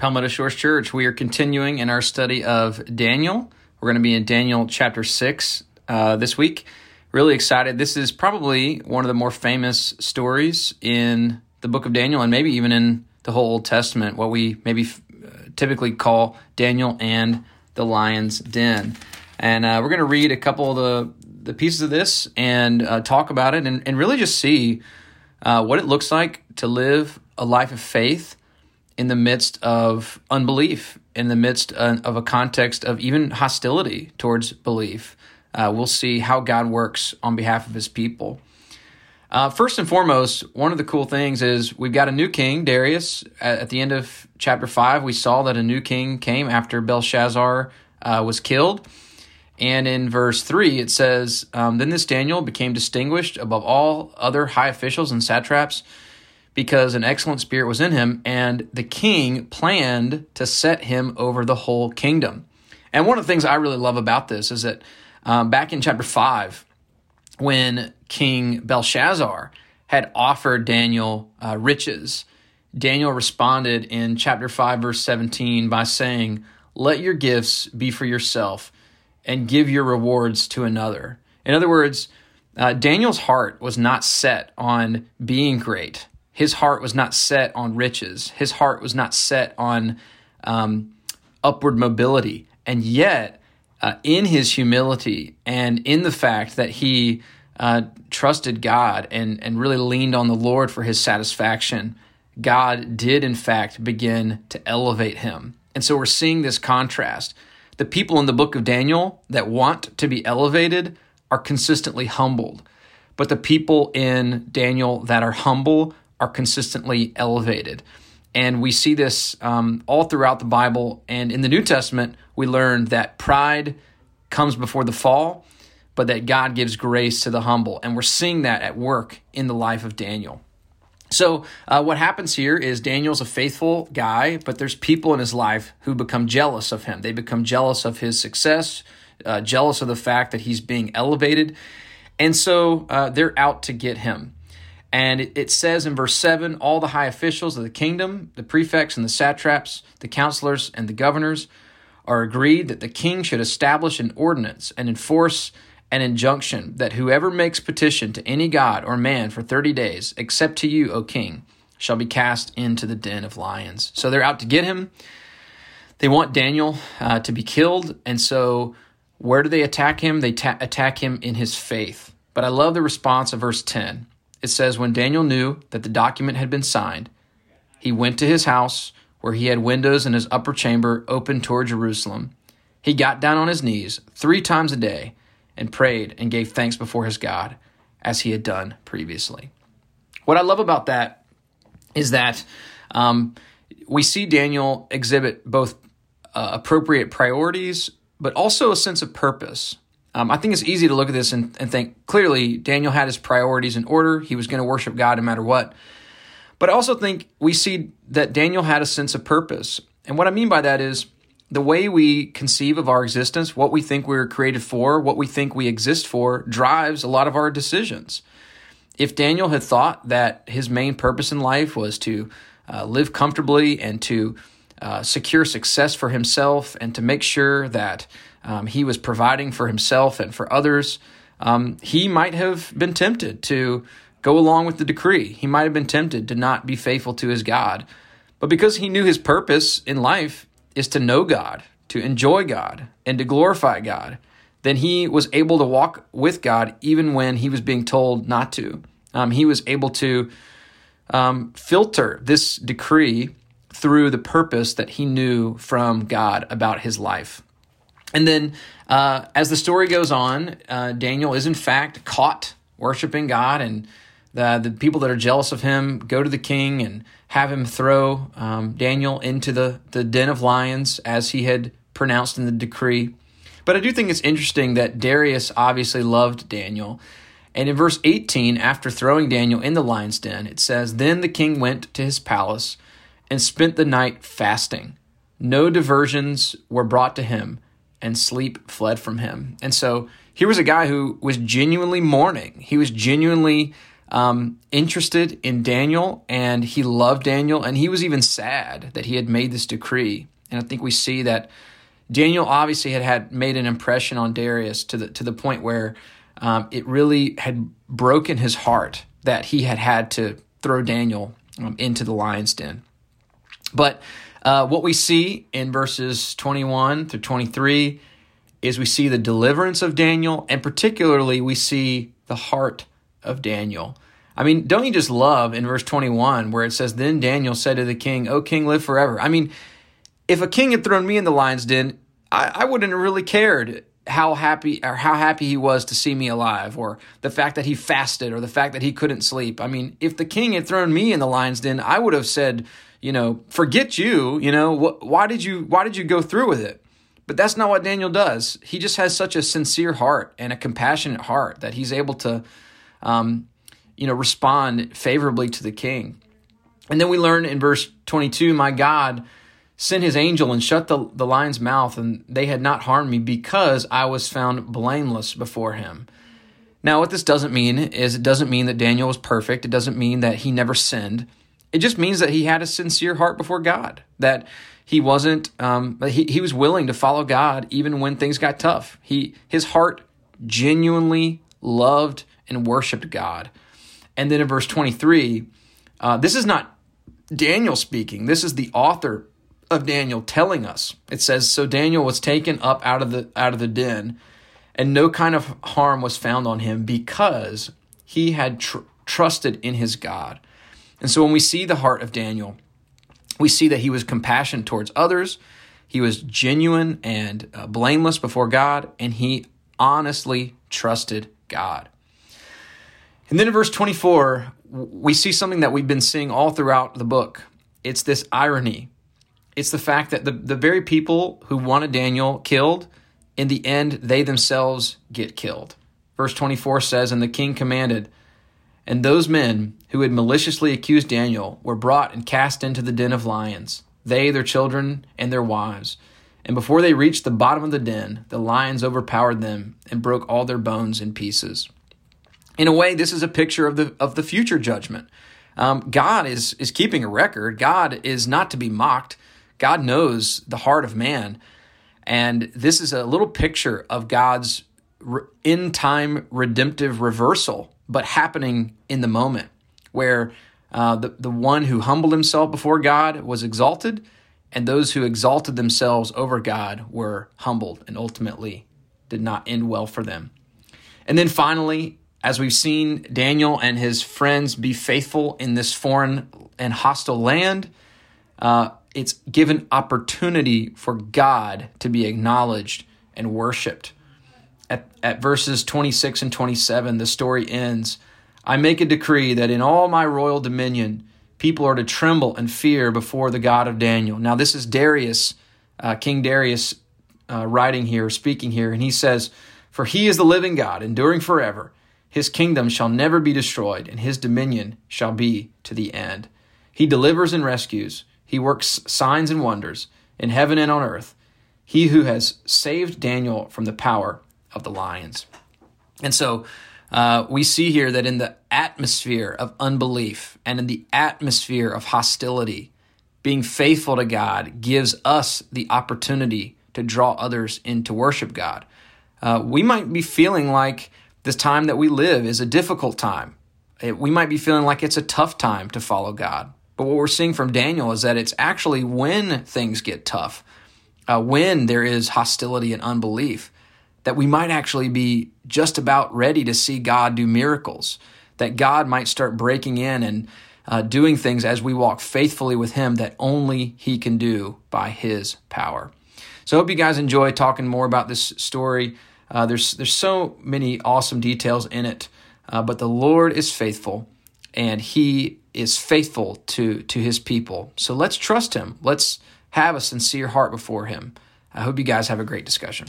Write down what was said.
Palmetto Shores Church. We are continuing in our study of Daniel. We're going to be in Daniel chapter 6 uh, this week. Really excited. This is probably one of the more famous stories in the book of Daniel and maybe even in the whole Old Testament, what we maybe uh, typically call Daniel and the lion's den. And uh, we're going to read a couple of the, the pieces of this and uh, talk about it and, and really just see uh, what it looks like to live a life of faith in the midst of unbelief, in the midst uh, of a context of even hostility towards belief. Uh, we'll see how God works on behalf of his people. Uh, first and foremost, one of the cool things is we've got a new king, Darius. At, the end of chapter 5, we saw that a new king came after Belshazzar uh, was killed. And in verse 3, it says, um, Then this Daniel became distinguished above all other high officials and satraps because an excellent spirit was in him, and the king planned to set him over the whole kingdom. And one of the things I really love about this is that um, back in chapter 5, when King Belshazzar had offered Daniel uh, riches, Daniel responded in chapter 5, verse 17 by saying, Let your gifts be for yourself and give your rewards to another. In other words, uh, Daniel's heart was not set on being great. His heart was not set on riches. His heart was not set on um, upward mobility. And yet, uh, in his humility and in the fact that he uh, trusted God and, and really leaned on the Lord for his satisfaction, God did, in fact, begin to elevate him. And so we're seeing this contrast the people in the book of Daniel that want to be elevated are consistently humbled. But the people in Daniel that are humble are consistently elevated. And we see this um, all throughout the Bible. And in the New Testament, we learn that pride comes before the fall, but that God gives grace to the humble. And we're seeing that at work in the life of Daniel. So, uh, what happens here is Daniel's a faithful guy, but there's people in his life who become jealous of him. They become jealous of his success, uh, jealous of the fact that he's being elevated. And so uh, they're out to get him. And it, it says in verse 7 all the high officials of the kingdom, the prefects and the satraps, the counselors and the governors, are agreed that the king should establish an ordinance and enforce an injunction that whoever makes petition to any god or man for 30 days, except to you, O king, shall be cast into the den of lions. So they're out to get him. They want Daniel uh, to be killed. And so where do they attack him? They ta- attack him in his faith. But I love the response of verse 10. It says, When Daniel knew that the document had been signed, he went to his house where he had windows in his upper chamber open toward Jerusalem. He got down on his knees three times a day and prayed and gave thanks before his God as he had done previously. What I love about that is that um, we see Daniel exhibit both uh, appropriate priorities, but also a sense of purpose. Um, I think it's easy to look at this and, and think clearly Daniel had his priorities in order. He was going to worship God no matter what. But I also think we see that Daniel had a sense of purpose. And what I mean by that is the way we conceive of our existence, what we think we're created for, what we think we exist for, drives a lot of our decisions. If Daniel had thought that his main purpose in life was to uh, live comfortably and to uh, secure success for himself and to make sure that um, he was providing for himself and for others, um, he might have been tempted to go along with the decree. He might have been tempted to not be faithful to his God. But because he knew his purpose in life, is to know God, to enjoy God, and to glorify God, then he was able to walk with God even when he was being told not to. Um, he was able to um, filter this decree through the purpose that he knew from God about his life. And then, uh, as the story goes on, uh, Daniel is in fact caught worshiping God, and the, the people that are jealous of him go to the king and have him throw um, Daniel into the, the den of lions as he had pronounced in the decree. But I do think it's interesting that Darius obviously loved Daniel. And in verse 18, after throwing Daniel in the lion's den, it says, Then the king went to his palace and spent the night fasting. No diversions were brought to him, and sleep fled from him. And so here was a guy who was genuinely mourning. He was genuinely um, interested in Daniel and he loved Daniel and he was even sad that he had made this decree. And I think we see that Daniel obviously had, had made an impression on Darius to the to the point where um, it really had broken his heart that he had had to throw Daniel um, into the lion's den. But uh, what we see in verses 21 through 23 is we see the deliverance of Daniel, and particularly we see the heart of Daniel. I mean, don't you just love in verse 21 where it says, Then Daniel said to the king, O king, live forever. I mean, if a king had thrown me in the lion's den, I, I wouldn't have really cared how happy or how happy he was to see me alive or the fact that he fasted or the fact that he couldn't sleep. I mean, if the king had thrown me in the lion's den, I would have said, you know, forget you, you know, wh- why did you why did you go through with it? But that's not what Daniel does. He just has such a sincere heart and a compassionate heart that he's able to um, you know, respond favorably to the king. And then we learn in verse 22, my God sent his angel and shut the, the lion's mouth, and they had not harmed me because I was found blameless before him. Now, what this doesn't mean is it doesn't mean that Daniel was perfect. It doesn't mean that he never sinned. It just means that he had a sincere heart before God, that he wasn't, um, he, he was willing to follow God even when things got tough. He, his heart genuinely loved and worshiped God. And then in verse 23, uh, this is not Daniel speaking, this is the author of Daniel telling us. It says, "So Daniel was taken up out of the out of the den, and no kind of harm was found on him because he had tr- trusted in his God." And so when we see the heart of Daniel, we see that he was compassionate towards others, he was genuine and uh, blameless before God, and he honestly trusted God. And then in verse 24, we see something that we've been seeing all throughout the book. It's this irony it's the fact that the, the very people who wanted Daniel killed, in the end, they themselves get killed. Verse 24 says, And the king commanded, and those men who had maliciously accused Daniel were brought and cast into the den of lions, they, their children, and their wives. And before they reached the bottom of the den, the lions overpowered them and broke all their bones in pieces. In a way, this is a picture of the of the future judgment. Um, God is is keeping a record. God is not to be mocked. God knows the heart of man. And this is a little picture of God's in time redemptive reversal, but happening in the moment where uh, the, the one who humbled himself before God was exalted, and those who exalted themselves over God were humbled and ultimately did not end well for them. And then finally, as we've seen Daniel and his friends be faithful in this foreign and hostile land, uh, it's given opportunity for God to be acknowledged and worshiped. At, at verses 26 and 27, the story ends I make a decree that in all my royal dominion, people are to tremble and fear before the God of Daniel. Now, this is Darius, uh, King Darius, uh, writing here, speaking here, and he says, For he is the living God, enduring forever. His kingdom shall never be destroyed, and his dominion shall be to the end. He delivers and rescues. He works signs and wonders in heaven and on earth. He who has saved Daniel from the power of the lions. And so uh, we see here that in the atmosphere of unbelief and in the atmosphere of hostility, being faithful to God gives us the opportunity to draw others in to worship God. Uh, we might be feeling like this time that we live is a difficult time. It, we might be feeling like it's a tough time to follow God. But what we're seeing from Daniel is that it's actually when things get tough, uh, when there is hostility and unbelief, that we might actually be just about ready to see God do miracles, that God might start breaking in and uh, doing things as we walk faithfully with Him that only He can do by His power. So I hope you guys enjoy talking more about this story. Uh, there's there's so many awesome details in it, uh, but the Lord is faithful, and He is faithful to to his people. So let's trust him. Let's have a sincere heart before him. I hope you guys have a great discussion.